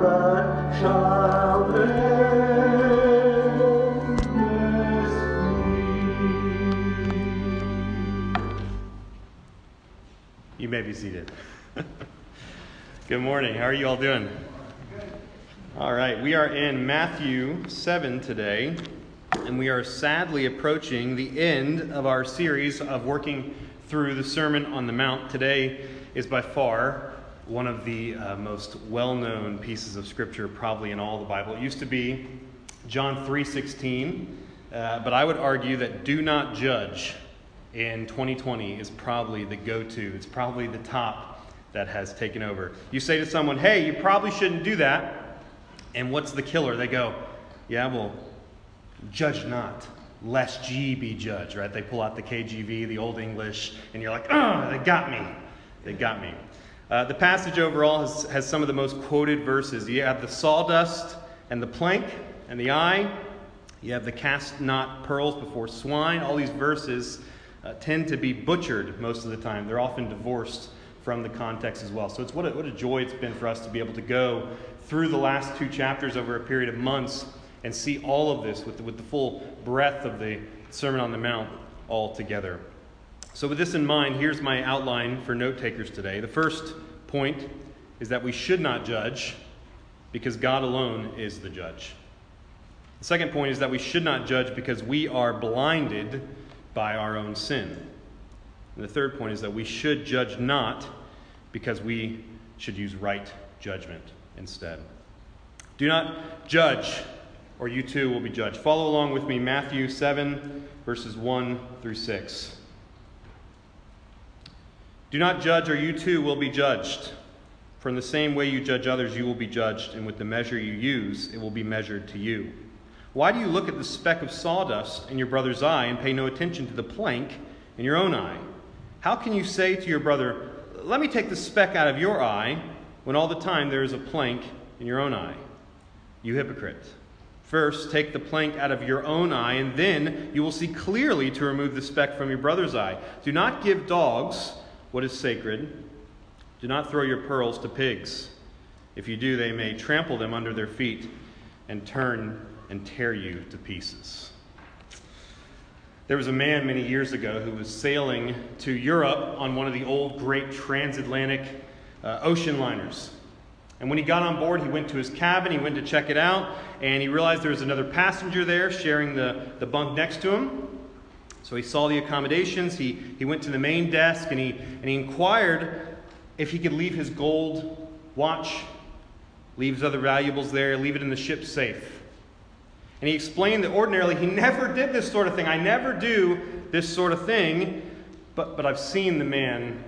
You may be seated. Good morning. How are you all doing? All right, we are in Matthew 7 today, and we are sadly approaching the end of our series of working through the Sermon on the Mount. Today is by far one of the uh, most well-known pieces of scripture probably in all the Bible. It used to be John 3:16, uh, but I would argue that do not judge in 2020 is probably the go-to. It's probably the top that has taken over. You say to someone, "Hey, you probably shouldn't do that." And what's the killer? They go, Yeah, well, judge not, lest ye be judged, right? They pull out the KJV, the Old English, and you're like, Oh, they got me. They got me. Uh, the passage overall has, has some of the most quoted verses. You have the sawdust and the plank and the eye. You have the cast not pearls before swine. All these verses uh, tend to be butchered most of the time. They're often divorced from the context as well. So it's what a, what a joy it's been for us to be able to go through the last two chapters over a period of months and see all of this with the, with the full breadth of the Sermon on the Mount all together. So, with this in mind, here's my outline for note takers today. The first point is that we should not judge because God alone is the judge. The second point is that we should not judge because we are blinded by our own sin. And the third point is that we should judge not because we should use right judgment instead. Do not judge, or you too will be judged. Follow along with me, Matthew 7, verses 1 through 6. Do not judge, or you too will be judged. For in the same way you judge others, you will be judged, and with the measure you use, it will be measured to you. Why do you look at the speck of sawdust in your brother's eye and pay no attention to the plank in your own eye? How can you say to your brother, Let me take the speck out of your eye, when all the time there is a plank in your own eye? You hypocrite. First, take the plank out of your own eye, and then you will see clearly to remove the speck from your brother's eye. Do not give dogs what is sacred. Do not throw your pearls to pigs. If you do, they may trample them under their feet and turn and tear you to pieces. There was a man many years ago who was sailing to Europe on one of the old great transatlantic uh, ocean liners. And when he got on board, he went to his cabin, he went to check it out, and he realized there was another passenger there sharing the, the bunk next to him. So he saw the accommodations, he, he went to the main desk, and he, and he inquired if he could leave his gold watch, leave his other valuables there, leave it in the ship's safe. And he explained that ordinarily he never did this sort of thing. I never do this sort of thing, but, but I've seen the man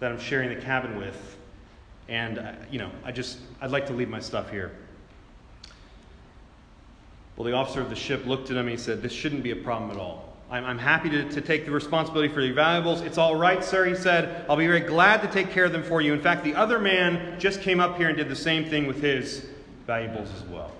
that I'm sharing the cabin with, and, uh, you know, I just, I'd like to leave my stuff here. Well, the officer of the ship looked at him and he said, This shouldn't be a problem at all. I'm, I'm happy to, to take the responsibility for your valuables. It's all right, sir, he said. I'll be very glad to take care of them for you. In fact, the other man just came up here and did the same thing with his valuables as well.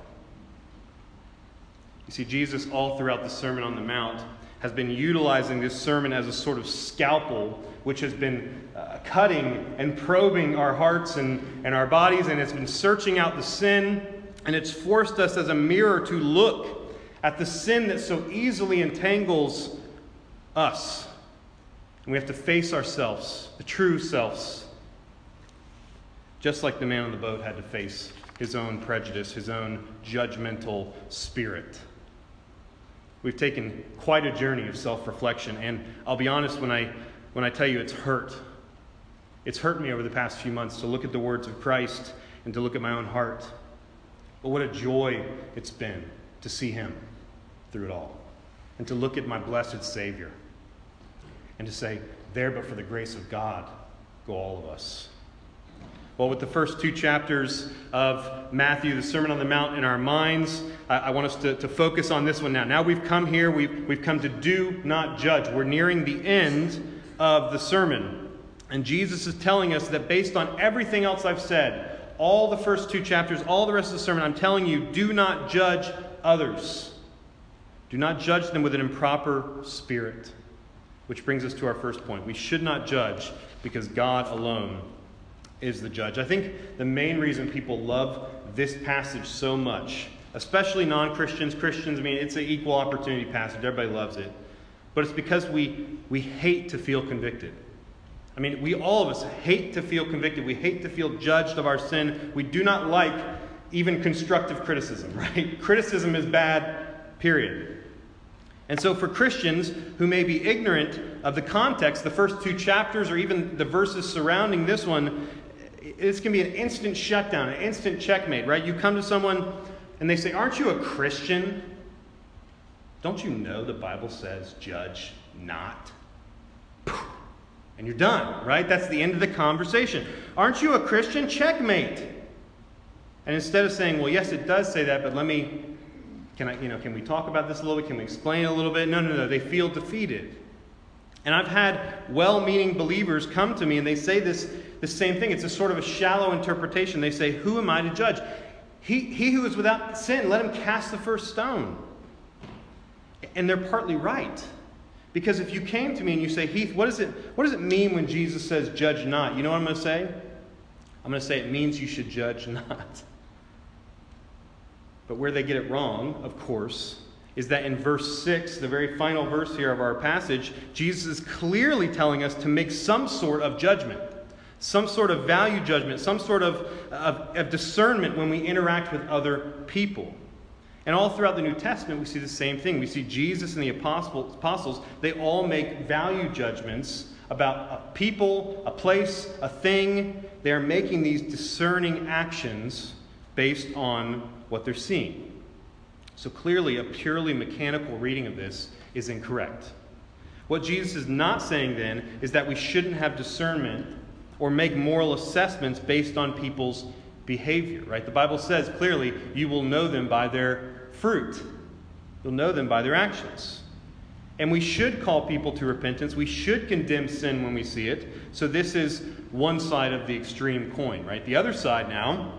You see, Jesus, all throughout the Sermon on the Mount, has been utilizing this sermon as a sort of scalpel, which has been uh, cutting and probing our hearts and, and our bodies, and it's been searching out the sin, and it's forced us as a mirror to look at the sin that so easily entangles us. And we have to face ourselves, the true selves, just like the man on the boat had to face his own prejudice, his own judgmental spirit. We've taken quite a journey of self reflection, and I'll be honest when I, when I tell you it's hurt. It's hurt me over the past few months to look at the words of Christ and to look at my own heart. But what a joy it's been to see Him through it all and to look at my blessed Savior and to say, There, but for the grace of God, go all of us. Well, with the first two chapters of Matthew, the Sermon on the Mount, in our minds, I, I want us to, to focus on this one now. Now we've come here, we've, we've come to do not judge. We're nearing the end of the sermon. And Jesus is telling us that based on everything else I've said, all the first two chapters, all the rest of the sermon, I'm telling you, do not judge others. Do not judge them with an improper spirit. Which brings us to our first point. We should not judge because God alone is the judge. I think the main reason people love this passage so much, especially non Christians, Christians. I mean, it's an equal opportunity passage, everybody loves it. But it's because we, we hate to feel convicted. I mean, we all of us hate to feel convicted. We hate to feel judged of our sin. We do not like even constructive criticism, right? Criticism is bad, period. And so, for Christians who may be ignorant of the context, the first two chapters or even the verses surrounding this one, this can be an instant shutdown, an instant checkmate, right? You come to someone and they say, Aren't you a Christian? Don't you know the Bible says, Judge not? And you're done, right? That's the end of the conversation. Aren't you a Christian? Checkmate. And instead of saying, Well, yes, it does say that, but let me can I, you know, can we talk about this a little bit? Can we explain a little bit? No, no, no. They feel defeated. And I've had well-meaning believers come to me and they say this the same thing. It's a sort of a shallow interpretation. They say, "Who am I to judge? He, he who is without sin, let him cast the first stone." And they're partly right. Because if you came to me and you say, Heath, what, is it, what does it mean when Jesus says, judge not? You know what I'm going to say? I'm going to say it means you should judge not. But where they get it wrong, of course, is that in verse 6, the very final verse here of our passage, Jesus is clearly telling us to make some sort of judgment, some sort of value judgment, some sort of, of, of discernment when we interact with other people. And all throughout the New Testament, we see the same thing. We see Jesus and the apostles, they all make value judgments about a people, a place, a thing. They are making these discerning actions based on what they're seeing. So clearly, a purely mechanical reading of this is incorrect. What Jesus is not saying then is that we shouldn't have discernment or make moral assessments based on people's behavior, right? The Bible says clearly, you will know them by their fruit. You'll know them by their actions. And we should call people to repentance. We should condemn sin when we see it. So this is one side of the extreme coin, right? The other side now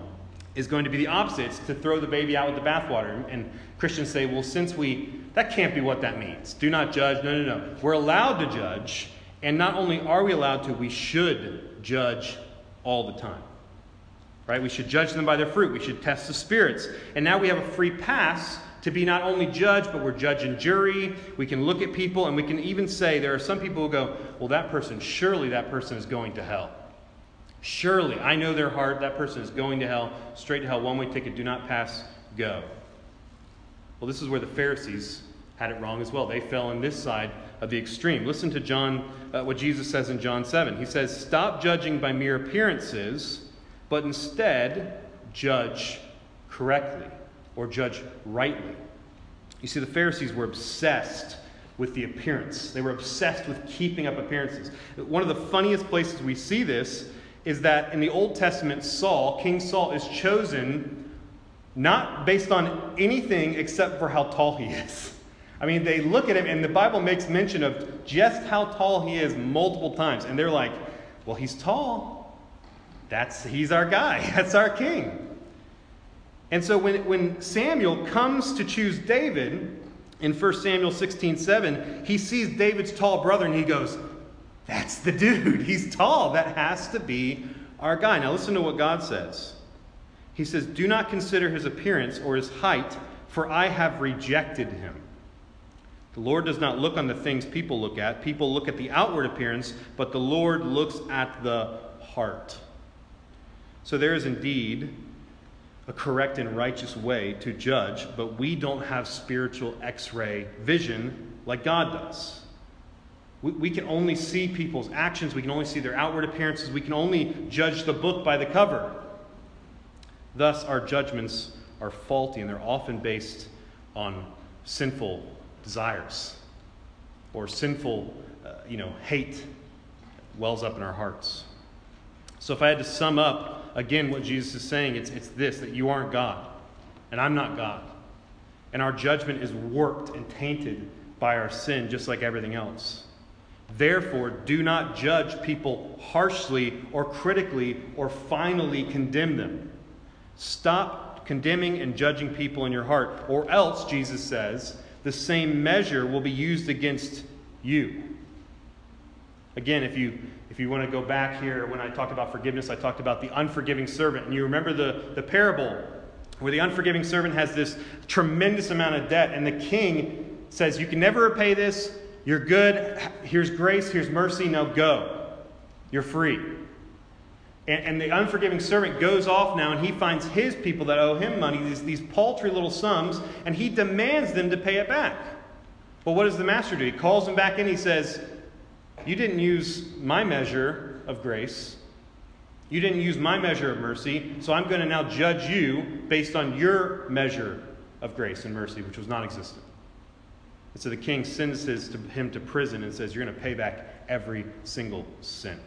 is going to be the opposite. It's to throw the baby out with the bathwater. And Christians say, well, since we, that can't be what that means. Do not judge. No, no, no. We're allowed to judge. And not only are we allowed to, we should judge all the time. Right? We should judge them by their fruit. We should test the spirits. And now we have a free pass to be not only judge, but we're judge and jury. We can look at people and we can even say there are some people who go, well, that person, surely that person is going to hell. Surely, I know their heart. That person is going to hell, straight to hell, one way ticket, do not pass, go. Well, this is where the Pharisees had it wrong as well. They fell on this side of the extreme. Listen to John, uh, what Jesus says in John 7. He says, Stop judging by mere appearances, but instead judge correctly or judge rightly. You see, the Pharisees were obsessed with the appearance. They were obsessed with keeping up appearances. One of the funniest places we see this is that in the Old Testament, Saul, King Saul, is chosen not based on anything except for how tall he is. I mean, they look at him, and the Bible makes mention of just how tall he is multiple times. And they're like, well, he's tall. That's, he's our guy. That's our king. And so when, when Samuel comes to choose David in 1 Samuel 16 7, he sees David's tall brother and he goes, that's the dude. He's tall. That has to be our guy. Now, listen to what God says. He says, Do not consider his appearance or his height, for I have rejected him. The Lord does not look on the things people look at. People look at the outward appearance, but the Lord looks at the heart. So there is indeed a correct and righteous way to judge, but we don't have spiritual x ray vision like God does. We, we can only see people's actions, we can only see their outward appearances, we can only judge the book by the cover. Thus, our judgments are faulty and they're often based on sinful desires or sinful, uh, you know, hate wells up in our hearts. So, if I had to sum up again what Jesus is saying, it's, it's this that you aren't God, and I'm not God. And our judgment is warped and tainted by our sin, just like everything else. Therefore, do not judge people harshly or critically or finally condemn them. Stop condemning and judging people in your heart, or else, Jesus says, the same measure will be used against you. Again, if you if you want to go back here, when I talked about forgiveness, I talked about the unforgiving servant. And you remember the, the parable where the unforgiving servant has this tremendous amount of debt, and the king says, You can never repay this. You're good. Here's grace. Here's mercy. Now go. You're free. And, and, the unforgiving servant goes off now and he finds his people that owe him money, these, these paltry little sums, and he demands them to pay it back. Well, what does the master do? He calls them back in. He says, You didn't use my measure of grace. You didn't use my measure of mercy, so I'm going to now judge you based on your measure of grace and mercy, which was non existent. And so the king sentences him to prison and says, You're going to pay back every single cent.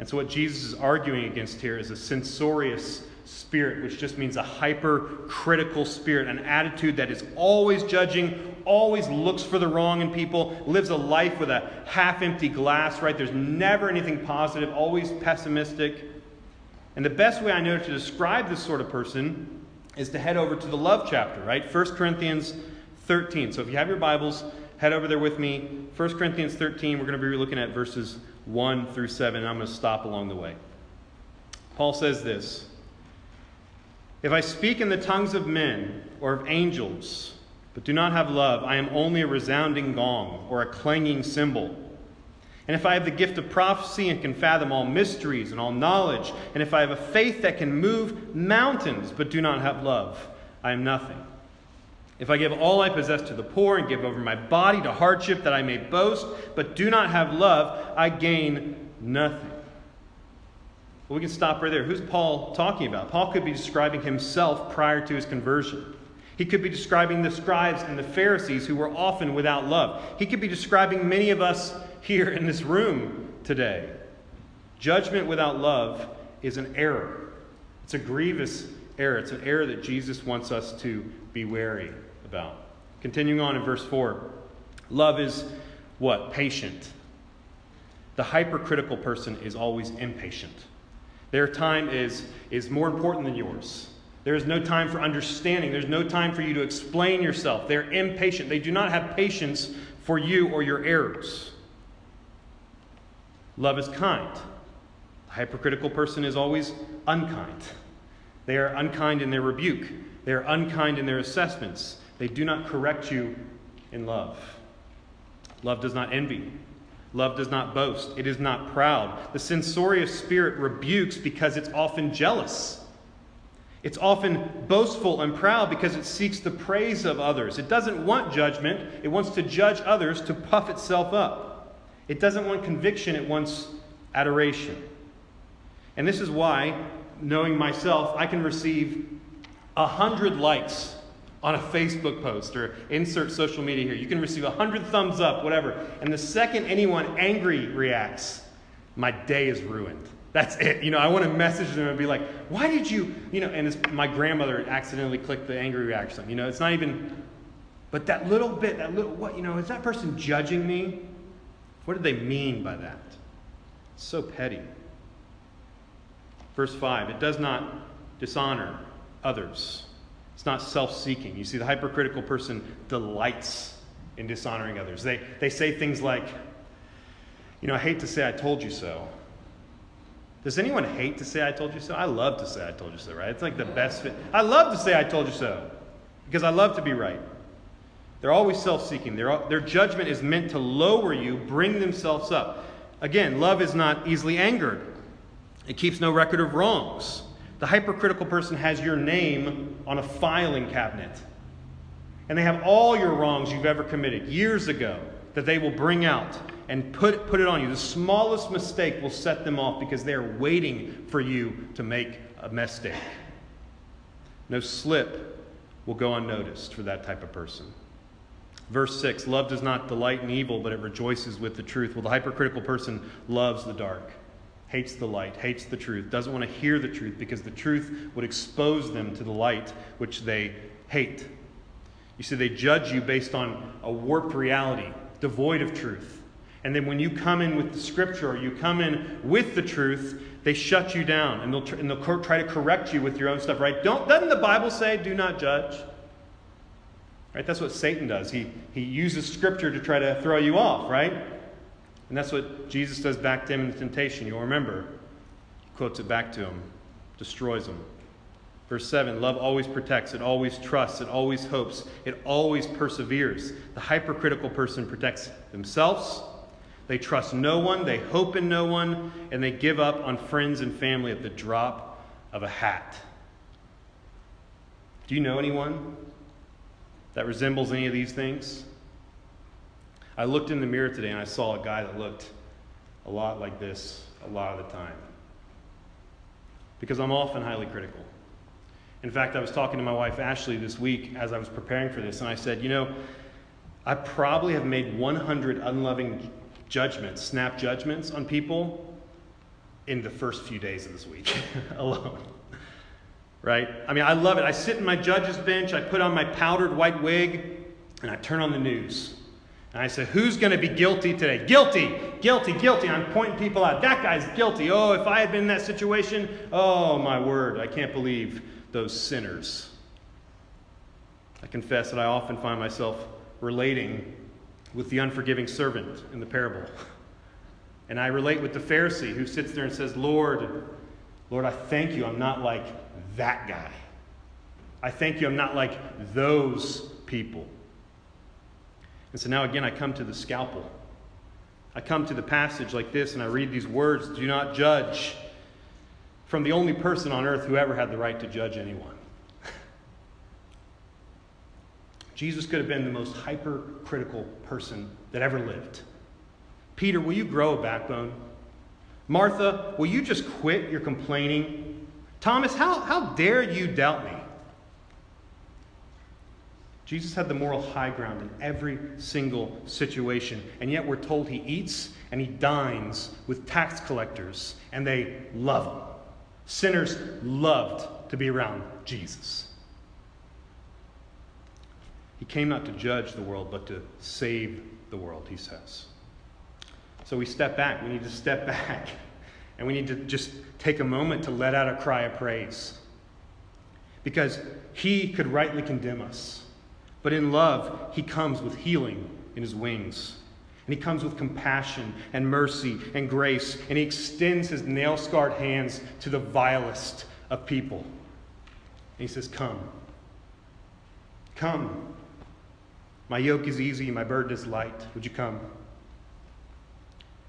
And so, what Jesus is arguing against here is a censorious spirit, which just means a hypercritical spirit, an attitude that is always judging, always looks for the wrong in people, lives a life with a half empty glass, right? There's never anything positive, always pessimistic. And the best way I know to describe this sort of person is to head over to the love chapter, right? 1 Corinthians 13. So if you have your Bibles, head over there with me. 1 Corinthians 13, we're going to be looking at verses 1 through 7, and I'm going to stop along the way. Paul says this If I speak in the tongues of men or of angels, but do not have love, I am only a resounding gong or a clanging cymbal. And if I have the gift of prophecy and can fathom all mysteries and all knowledge, and if I have a faith that can move mountains but do not have love, I am nothing. If I give all I possess to the poor and give over my body to hardship that I may boast, but do not have love, I gain nothing. Well, we can stop right there. Who's Paul talking about? Paul could be describing himself prior to his conversion. He could be describing the scribes and the Pharisees who were often without love. He could be describing many of us here in this room today. Judgment without love is an error. It's a grievous error. It's an error that Jesus wants us to be wary about. Continuing on in verse 4 love is what? Patient. The hypercritical person is always impatient. Their time is, is more important than yours. There is no time for understanding. There's no time for you to explain yourself. They're impatient. They do not have patience for you or your errors. Love is kind. The hypercritical person is always unkind. They are unkind in their rebuke, they are unkind in their assessments. They do not correct you in love. Love does not envy. Love does not boast. It is not proud. The censorious spirit rebukes because it's often jealous. It's often boastful and proud because it seeks the praise of others. It doesn't want judgment, it wants to judge others to puff itself up. It doesn't want conviction, it wants adoration. And this is why, knowing myself, I can receive a hundred likes on a Facebook post or insert social media here. You can receive a hundred thumbs up, whatever. And the second anyone angry reacts, my day is ruined. That's it. You know, I want to message them and be like, why did you, you know, and my grandmother accidentally clicked the angry reaction. You know, it's not even, but that little bit, that little, what, you know, is that person judging me? What do they mean by that? It's so petty. Verse 5 it does not dishonor others. It's not self seeking. You see, the hypercritical person delights in dishonoring others. They, they say things like, you know, I hate to say I told you so. Does anyone hate to say I told you so? I love to say I told you so, right? It's like the best fit. I love to say I told you so because I love to be right. They're always self seeking. Their judgment is meant to lower you, bring themselves up. Again, love is not easily angered, it keeps no record of wrongs. The hypercritical person has your name on a filing cabinet. And they have all your wrongs you've ever committed years ago that they will bring out and put, put it on you. The smallest mistake will set them off because they're waiting for you to make a mistake. No slip will go unnoticed for that type of person. Verse 6 Love does not delight in evil, but it rejoices with the truth. Well, the hypercritical person loves the dark hates the light, hates the truth, doesn't want to hear the truth because the truth would expose them to the light which they hate. You see, they judge you based on a warped reality, devoid of truth. And then when you come in with the scripture or you come in with the truth, they shut you down and they'll, tr- and they'll try to correct you with your own stuff, right? Don't, doesn't the Bible say, do not judge? Right? That's what Satan does. He, he uses scripture to try to throw you off, right? And that's what Jesus does back to him in the temptation. You'll remember. He quotes it back to him, destroys him. Verse 7 Love always protects, it always trusts, it always hopes, it always perseveres. The hypercritical person protects themselves, they trust no one, they hope in no one, and they give up on friends and family at the drop of a hat. Do you know anyone that resembles any of these things? I looked in the mirror today and I saw a guy that looked a lot like this a lot of the time. Because I'm often highly critical. In fact, I was talking to my wife Ashley this week as I was preparing for this, and I said, You know, I probably have made 100 unloving judgments, snap judgments on people in the first few days of this week alone. Right? I mean, I love it. I sit in my judge's bench, I put on my powdered white wig, and I turn on the news. And I said, Who's going to be guilty today? Guilty, guilty, guilty. I'm pointing people out. That guy's guilty. Oh, if I had been in that situation, oh, my word, I can't believe those sinners. I confess that I often find myself relating with the unforgiving servant in the parable. And I relate with the Pharisee who sits there and says, Lord, Lord, I thank you I'm not like that guy. I thank you I'm not like those people. And so now again, I come to the scalpel. I come to the passage like this and I read these words do not judge from the only person on earth who ever had the right to judge anyone. Jesus could have been the most hypercritical person that ever lived. Peter, will you grow a backbone? Martha, will you just quit your complaining? Thomas, how, how dare you doubt me? Jesus had the moral high ground in every single situation, and yet we're told he eats and he dines with tax collectors, and they love him. Sinners loved to be around Jesus. He came not to judge the world, but to save the world, he says. So we step back. We need to step back. And we need to just take a moment to let out a cry of praise. Because he could rightly condemn us. But in love, he comes with healing in his wings. And he comes with compassion and mercy and grace, and he extends his nail scarred hands to the vilest of people. And he says, Come. Come. My yoke is easy, my burden is light. Would you come?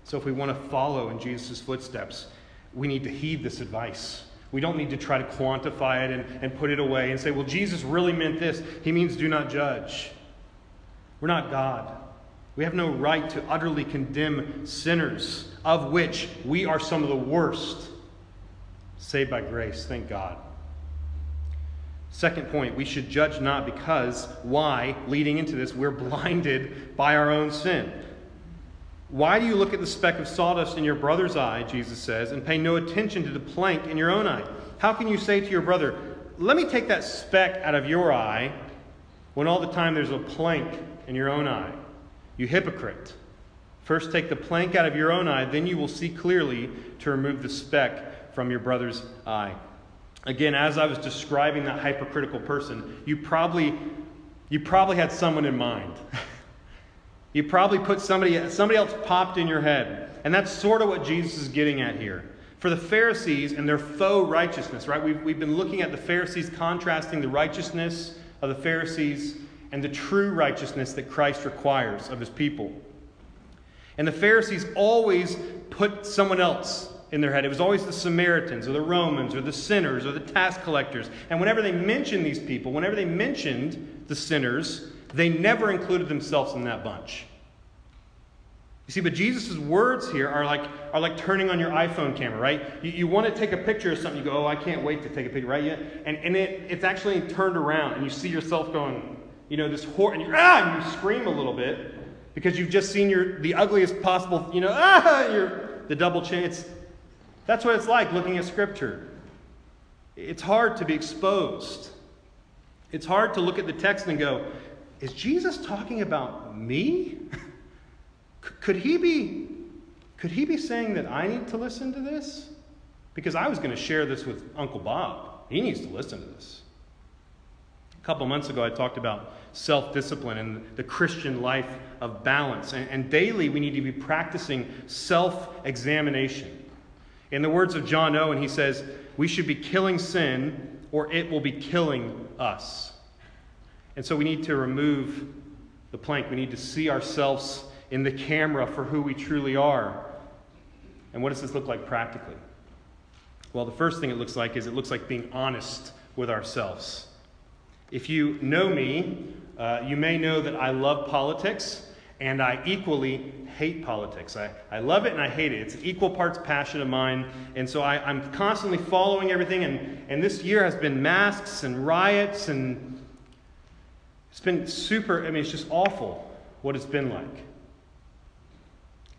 So, if we want to follow in Jesus' footsteps, we need to heed this advice. We don't need to try to quantify it and, and put it away and say, well, Jesus really meant this. He means do not judge. We're not God. We have no right to utterly condemn sinners, of which we are some of the worst. Saved by grace, thank God. Second point, we should judge not because, why, leading into this, we're blinded by our own sin. Why do you look at the speck of sawdust in your brother's eye, Jesus says, and pay no attention to the plank in your own eye? How can you say to your brother, Let me take that speck out of your eye, when all the time there's a plank in your own eye? You hypocrite. First take the plank out of your own eye, then you will see clearly to remove the speck from your brother's eye. Again, as I was describing that hypercritical person, you probably, you probably had someone in mind. you probably put somebody, somebody else popped in your head. And that's sort of what Jesus is getting at here. For the Pharisees and their faux righteousness, right? We've, we've been looking at the Pharisees contrasting the righteousness of the Pharisees and the true righteousness that Christ requires of his people. And the Pharisees always put someone else in their head. It was always the Samaritans or the Romans or the sinners or the tax collectors. And whenever they mentioned these people, whenever they mentioned the sinners, they never included themselves in that bunch. You see, but Jesus' words here are like, are like turning on your iPhone camera, right? You, you want to take a picture of something, you go, oh, I can't wait to take a picture, right? Yet, and, and it, it's actually turned around, and you see yourself going, you know, this horror, and you ah, and you scream a little bit because you've just seen your the ugliest possible, you know, ah, your the double chin. It's that's what it's like looking at Scripture. It's hard to be exposed. It's hard to look at the text and go, is Jesus talking about me? could he be could he be saying that I need to listen to this? Because I was going to share this with Uncle Bob. He needs to listen to this. A couple months ago, I talked about self discipline and the Christian life of balance. And, and daily, we need to be practicing self examination. In the words of John Owen, he says, We should be killing sin or it will be killing us. And so we need to remove the plank. We need to see ourselves in the camera for who we truly are. And what does this look like practically? Well, the first thing it looks like is it looks like being honest with ourselves. If you know me, uh, you may know that I love politics and I equally hate politics. I, I love it and I hate it. It's an equal parts passion of mine. And so I, I'm constantly following everything. And, and this year has been masks and riots, and it's been super, I mean, it's just awful what it's been like.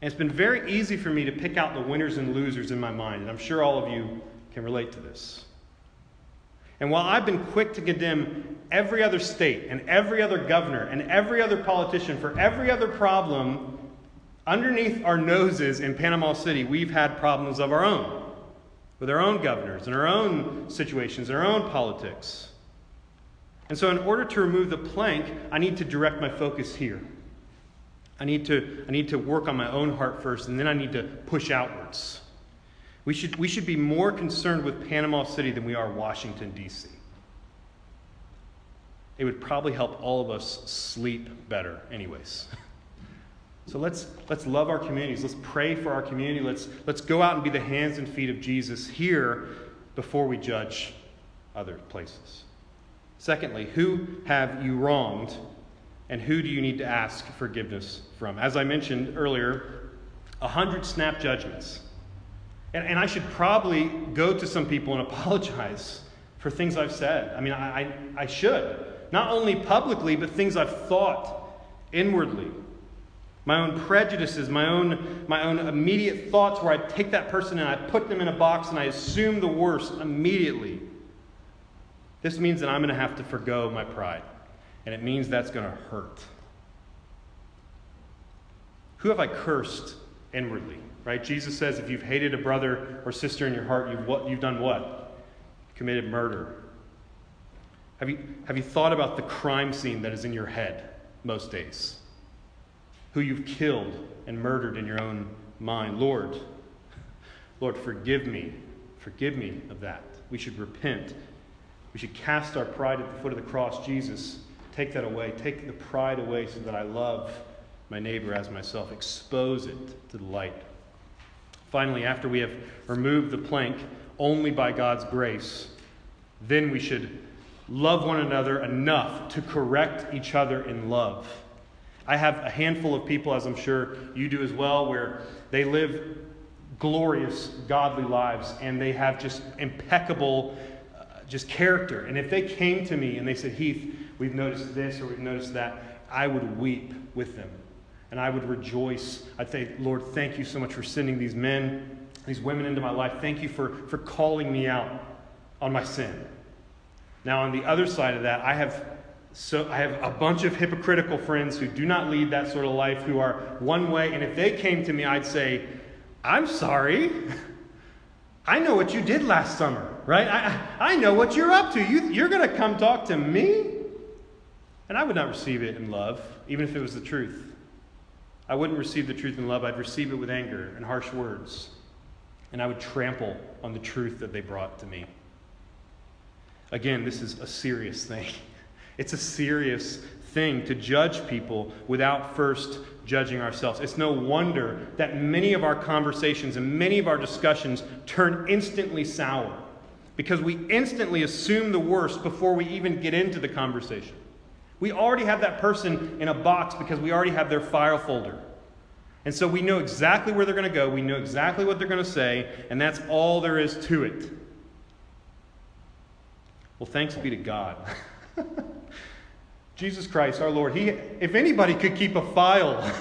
And it's been very easy for me to pick out the winners and losers in my mind. And I'm sure all of you can relate to this. And while I've been quick to condemn every other state and every other governor and every other politician for every other problem, underneath our noses in Panama City, we've had problems of our own with our own governors and our own situations and our own politics. And so, in order to remove the plank, I need to direct my focus here. I need to, I need to work on my own heart first, and then I need to push outwards. We should, we should be more concerned with Panama City than we are Washington, D.C. It would probably help all of us sleep better, anyways. So let's, let's love our communities. Let's pray for our community. Let's, let's go out and be the hands and feet of Jesus here before we judge other places. Secondly, who have you wronged and who do you need to ask forgiveness from? As I mentioned earlier, a hundred snap judgments. And, and I should probably go to some people and apologize for things I've said. I mean, I, I, I should. Not only publicly, but things I've thought inwardly. My own prejudices, my own, my own immediate thoughts, where I take that person and I put them in a box and I assume the worst immediately. This means that I'm going to have to forego my pride. And it means that's going to hurt. Who have I cursed inwardly? Right? Jesus says if you've hated a brother or sister in your heart, you've, what, you've done what? Committed murder. Have you, have you thought about the crime scene that is in your head most days? Who you've killed and murdered in your own mind? Lord, Lord, forgive me. Forgive me of that. We should repent. We should cast our pride at the foot of the cross. Jesus, take that away. Take the pride away so that I love my neighbor as myself. Expose it to the light. Finally, after we have removed the plank only by God's grace, then we should love one another enough to correct each other in love. I have a handful of people, as I'm sure you do as well, where they live glorious, godly lives and they have just impeccable just character. And if they came to me and they said, Heath, we've noticed this or we've noticed that, I would weep with them. And I would rejoice. I'd say, Lord, thank you so much for sending these men, these women into my life. Thank you for, for calling me out on my sin. Now, on the other side of that, I have so I have a bunch of hypocritical friends who do not lead that sort of life, who are one way, and if they came to me, I'd say, I'm sorry. I know what you did last summer, right? I, I know what you're up to. You, you're going to come talk to me? And I would not receive it in love, even if it was the truth. I wouldn't receive the truth in love. I'd receive it with anger and harsh words. And I would trample on the truth that they brought to me. Again, this is a serious thing. It's a serious thing to judge people without first judging ourselves. It's no wonder that many of our conversations and many of our discussions turn instantly sour because we instantly assume the worst before we even get into the conversation. We already have that person in a box because we already have their file folder. And so we know exactly where they're going to go, we know exactly what they're going to say, and that's all there is to it. Well, thanks be to God. Jesus Christ, our Lord, he, if anybody could keep a file,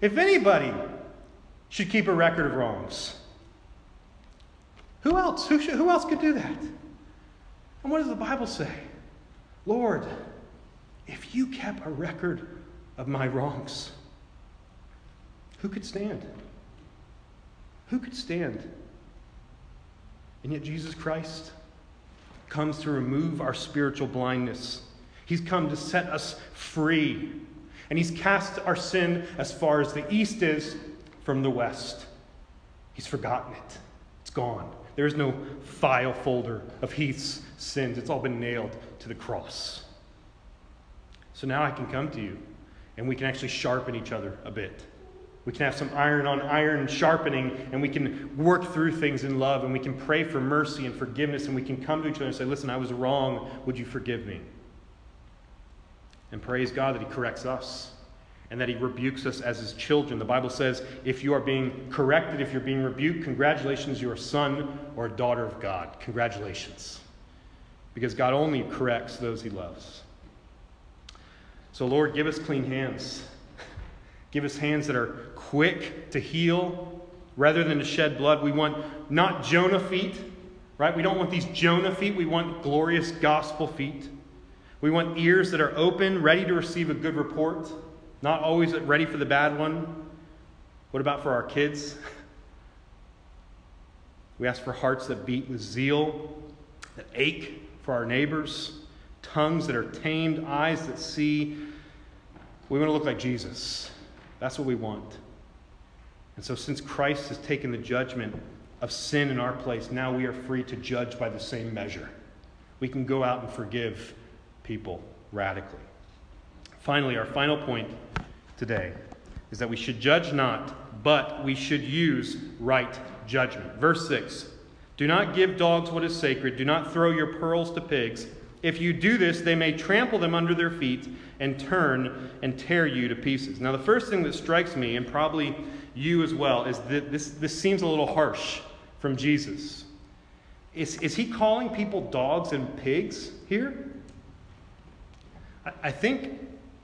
if anybody should keep a record of wrongs, who else? Who, should, who else could do that? And what does the Bible say? Lord, if you kept a record of my wrongs, who could stand? Who could stand? And yet, Jesus Christ comes to remove our spiritual blindness. He's come to set us free. And He's cast our sin as far as the east is from the west. He's forgotten it, it's gone. There is no file folder of Heath's sins. It's all been nailed to the cross. So now I can come to you and we can actually sharpen each other a bit. We can have some iron on iron sharpening, and we can work through things in love, and we can pray for mercy and forgiveness, and we can come to each other and say, Listen, I was wrong. Would you forgive me? And praise God that He corrects us and that He rebukes us as His children. The Bible says, if you are being corrected, if you're being rebuked, congratulations, you're a son or a daughter of God. Congratulations. Because God only corrects those He loves. So, Lord, give us clean hands. Give us hands that are quick to heal rather than to shed blood. We want not Jonah feet, right? We don't want these Jonah feet. We want glorious gospel feet. We want ears that are open, ready to receive a good report, not always ready for the bad one. What about for our kids? We ask for hearts that beat with zeal, that ache for our neighbors, tongues that are tamed, eyes that see. We want to look like Jesus. That's what we want. And so, since Christ has taken the judgment of sin in our place, now we are free to judge by the same measure. We can go out and forgive people radically. Finally, our final point today is that we should judge not, but we should use right judgment. Verse 6 Do not give dogs what is sacred, do not throw your pearls to pigs. If you do this, they may trample them under their feet and turn and tear you to pieces. Now, the first thing that strikes me, and probably you as well, is that this, this seems a little harsh from Jesus. Is, is he calling people dogs and pigs here? I, think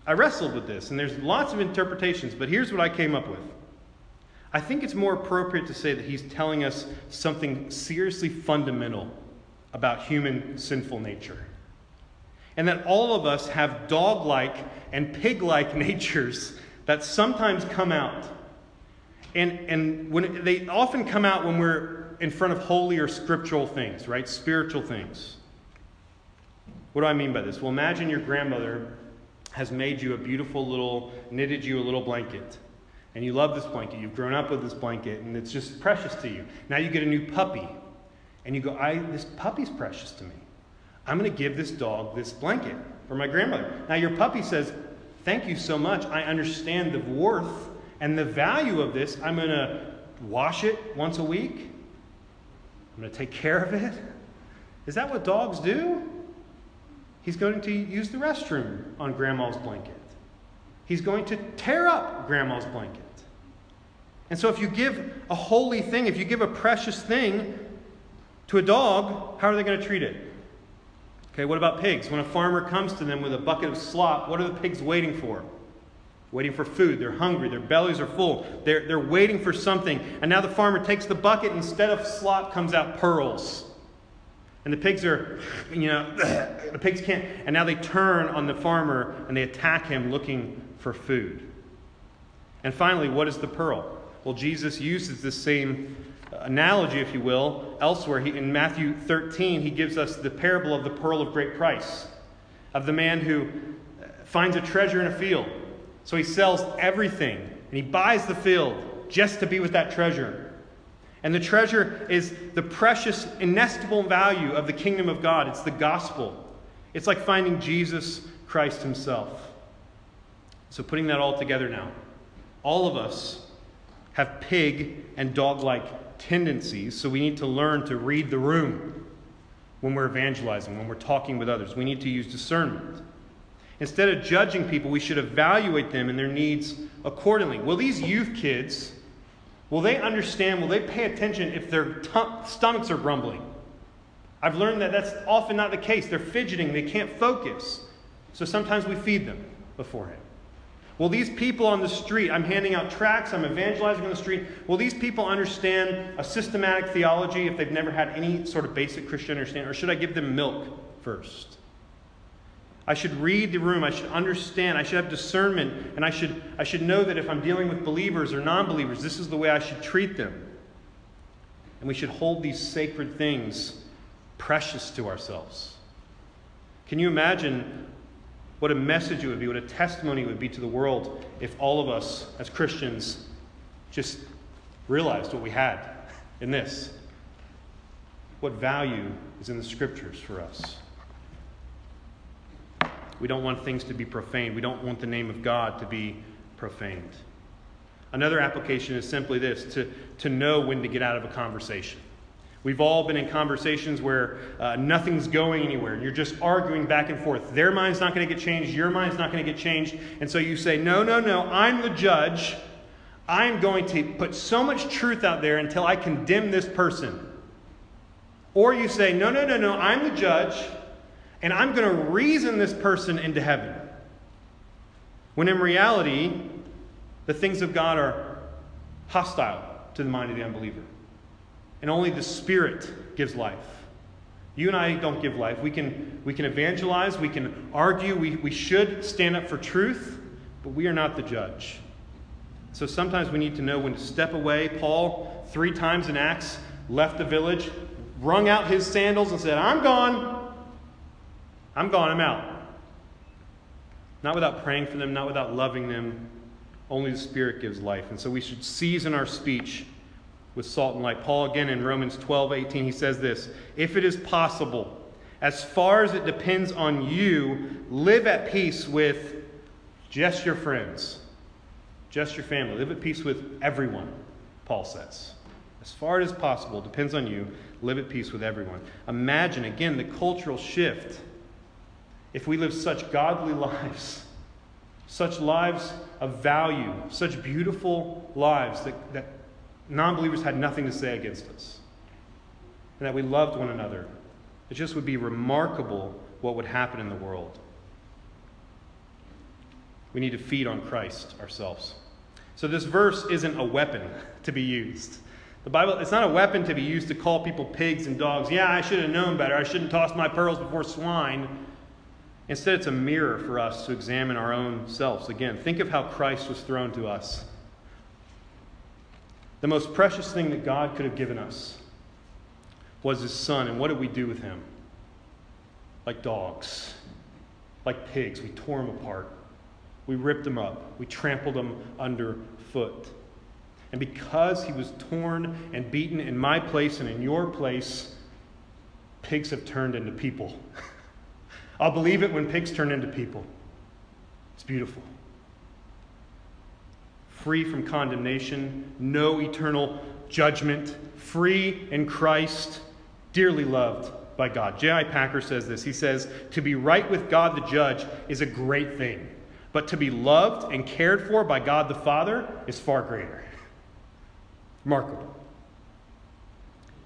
I wrestled with this, and there's lots of interpretations, but here's what I came up with. I think it's more appropriate to say that he's telling us something seriously fundamental about human sinful nature. And that all of us have dog like and pig like natures that sometimes come out. And, and when they often come out when we're in front of holy or scriptural things, right? Spiritual things. What do I mean by this? Well, imagine your grandmother has made you a beautiful little, knitted you a little blanket. And you love this blanket. You've grown up with this blanket, and it's just precious to you. Now you get a new puppy, and you go, I, this puppy's precious to me. I'm going to give this dog this blanket for my grandmother. Now, your puppy says, Thank you so much. I understand the worth and the value of this. I'm going to wash it once a week. I'm going to take care of it. Is that what dogs do? He's going to use the restroom on grandma's blanket. He's going to tear up grandma's blanket. And so, if you give a holy thing, if you give a precious thing to a dog, how are they going to treat it? Okay, what about pigs? When a farmer comes to them with a bucket of slop, what are the pigs waiting for? Waiting for food. They're hungry. Their bellies are full. They're, they're waiting for something. And now the farmer takes the bucket. Instead of slop, comes out pearls. And the pigs are, you know, the pigs can't. And now they turn on the farmer and they attack him looking for food. And finally, what is the pearl? Well, Jesus uses this same analogy, if you will, elsewhere. He, in Matthew 13, he gives us the parable of the pearl of great price, of the man who finds a treasure in a field. So he sells everything and he buys the field just to be with that treasure. And the treasure is the precious, inestimable value of the kingdom of God. It's the gospel. It's like finding Jesus Christ himself. So, putting that all together now, all of us have pig and dog like tendencies, so we need to learn to read the room when we're evangelizing, when we're talking with others. We need to use discernment. Instead of judging people, we should evaluate them and their needs accordingly. Will these youth kids, will they understand, will they pay attention if their t- stomachs are grumbling? I've learned that that's often not the case. They're fidgeting, they can't focus. So sometimes we feed them beforehand. Will these people on the street, I'm handing out tracts, I'm evangelizing on the street, will these people understand a systematic theology if they've never had any sort of basic Christian understanding? Or should I give them milk first? I should read the room. I should understand. I should have discernment. And I should, I should know that if I'm dealing with believers or non believers, this is the way I should treat them. And we should hold these sacred things precious to ourselves. Can you imagine what a message it would be, what a testimony it would be to the world if all of us as Christians just realized what we had in this. what value is in the scriptures for us. We don't want things to be profaned. We don't want the name of God to be profaned. Another application is simply this to, to know when to get out of a conversation. We've all been in conversations where uh, nothing's going anywhere. You're just arguing back and forth. Their mind's not going to get changed. Your mind's not going to get changed. And so you say, No, no, no, I'm the judge. I'm going to put so much truth out there until I condemn this person. Or you say, No, no, no, no, I'm the judge, and I'm going to reason this person into heaven. When in reality, the things of God are hostile to the mind of the unbeliever and only the Spirit gives life. You and I don't give life. We can, we can evangelize, we can argue, we, we should stand up for truth, but we are not the judge. So sometimes we need to know when to step away. Paul, three times in Acts, left the village, wrung out his sandals, and said, I'm gone. I'm gone. I'm out. Not without praying for them, not without loving them. Only the Spirit gives life. And so we should season our speech with salt and light. Paul, again in Romans 12 18, he says this If it is possible, as far as it depends on you, live at peace with just your friends, just your family. Live at peace with everyone, Paul says. As far as possible, depends on you, live at peace with everyone. Imagine, again, the cultural shift if we live such godly lives, such lives of value, such beautiful lives that, that non believers had nothing to say against us, and that we loved one another. It just would be remarkable what would happen in the world. We need to feed on Christ ourselves. So, this verse isn't a weapon to be used. The Bible, it's not a weapon to be used to call people pigs and dogs. Yeah, I should have known better. I shouldn't toss my pearls before swine. Instead, it's a mirror for us to examine our own selves. Again, think of how Christ was thrown to us the most precious thing that God could have given us was his son. And what did we do with him? Like dogs, like pigs. We tore him apart. We ripped him up. We trampled him underfoot. And because he was torn and beaten in my place and in your place, pigs have turned into people. I'll believe it when pigs turn into people. It's beautiful free from condemnation, no eternal judgment, free in Christ, dearly loved by God. J.I. Packer says this. He says, To be right with God the judge is a great thing, but to be loved and cared for by God the Father is far greater. Remarkable.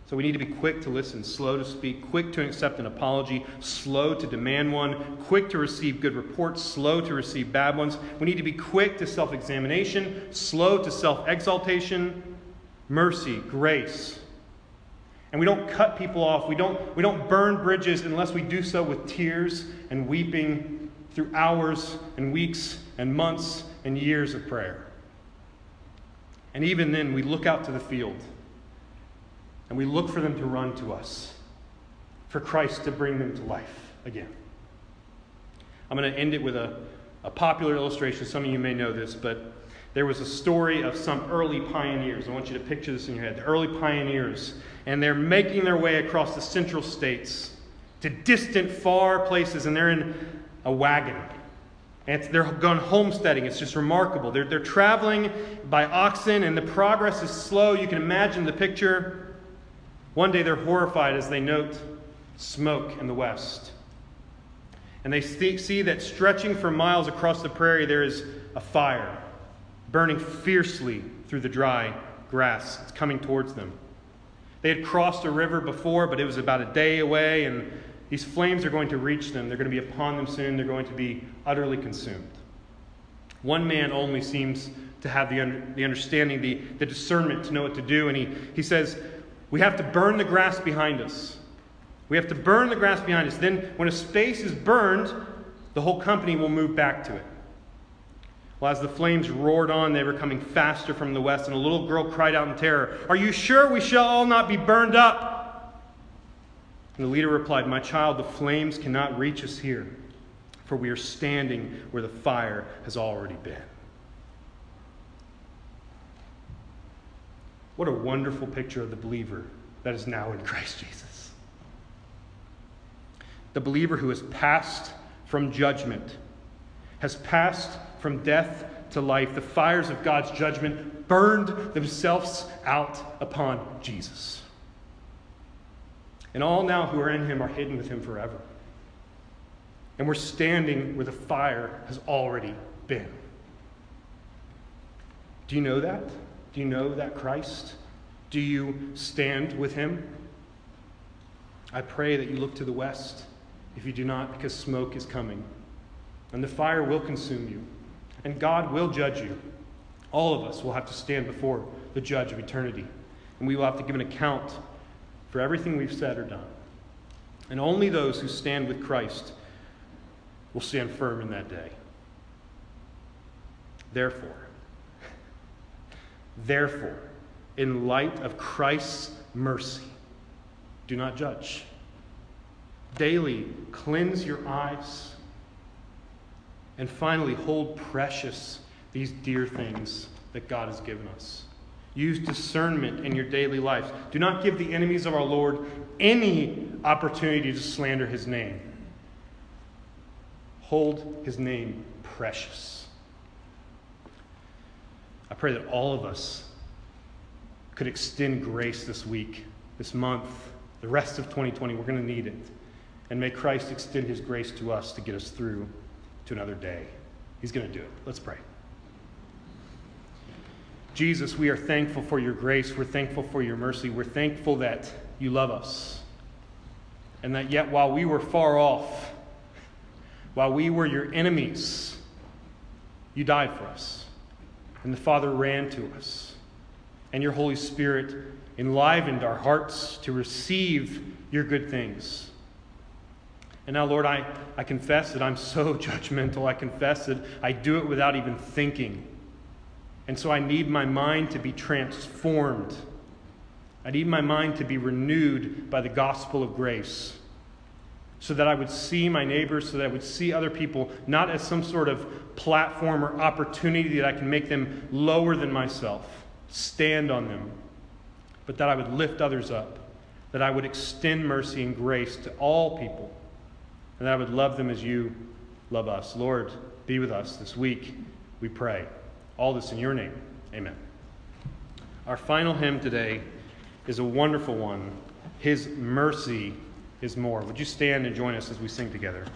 So we need to be quick to listen, slow to speak, quick to accept an apology, slow to demand one, quick to receive good reports, slow to receive bad ones. We need to be quick to self examination, slow to self exaltation, mercy, grace. And we don't cut people off. We don't, we don't burn bridges unless we do so with tears and weeping through hours and weeks and months and years of prayer. And even then, we look out to the field and we look for them to run to us, for Christ to bring them to life again. I'm going to end it with a, a popular illustration. Some of you may know this, but there was a story of some early pioneers. I want you to picture this in your head. The early pioneers, and they're making their way across the central states to distant, far places, and they're in a wagon. And they're going homesteading. It's just remarkable. They're, they're traveling by oxen, and the progress is slow. You can imagine the picture. One day they're horrified as they note smoke in the west. And they see that stretching for miles across the prairie, there is a fire burning fiercely through the dry grass. It's coming towards them. They had crossed a river before, but it was about a day away, and these flames are going to reach them. They're going to be upon them soon. They're going to be utterly consumed. One man only seems to have the, the understanding, the, the discernment to know what to do, and he, he says, we have to burn the grass behind us. We have to burn the grass behind us. Then, when a space is burned, the whole company will move back to it. Well, as the flames roared on, they were coming faster from the west, and a little girl cried out in terror, Are you sure we shall all not be burned up? And the leader replied, My child, the flames cannot reach us here, for we are standing where the fire has already been. What a wonderful picture of the believer that is now in Christ Jesus. the believer who has passed from judgment, has passed from death to life. The fires of God's judgment burned themselves out upon Jesus. And all now who are in him are hidden with him forever. And we're standing where the fire has already been. Do you know that? Do you know that Christ? Do you stand with him? I pray that you look to the west if you do not, because smoke is coming. And the fire will consume you. And God will judge you. All of us will have to stand before the judge of eternity. And we will have to give an account for everything we've said or done. And only those who stand with Christ will stand firm in that day. Therefore, therefore, in light of Christ's mercy, do not judge. Daily cleanse your eyes. And finally, hold precious these dear things that God has given us. Use discernment in your daily life. Do not give the enemies of our Lord any opportunity to slander his name. Hold his name precious. I pray that all of us could extend grace this week, this month, the rest of 2020. We're going to need it. And may Christ extend his grace to us to get us through to another day. He's going to do it. Let's pray. Jesus, we are thankful for your grace. We're thankful for your mercy. We're thankful that you love us. And that yet, while we were far off, while we were your enemies, you died for us. And the Father ran to us. And your Holy Spirit enlivened our hearts to receive your good things. And now, Lord, I, I confess that I'm so judgmental. I confess that I do it without even thinking. And so I need my mind to be transformed. I need my mind to be renewed by the gospel of grace so that I would see my neighbors, so that I would see other people not as some sort of platform or opportunity that I can make them lower than myself, stand on them, but that I would lift others up, that I would extend mercy and grace to all people and that I would love them as you love us. Lord, be with us this week, we pray. All this in your name. Amen. Our final hymn today is a wonderful one. His mercy is more. Would you stand and join us as we sing together?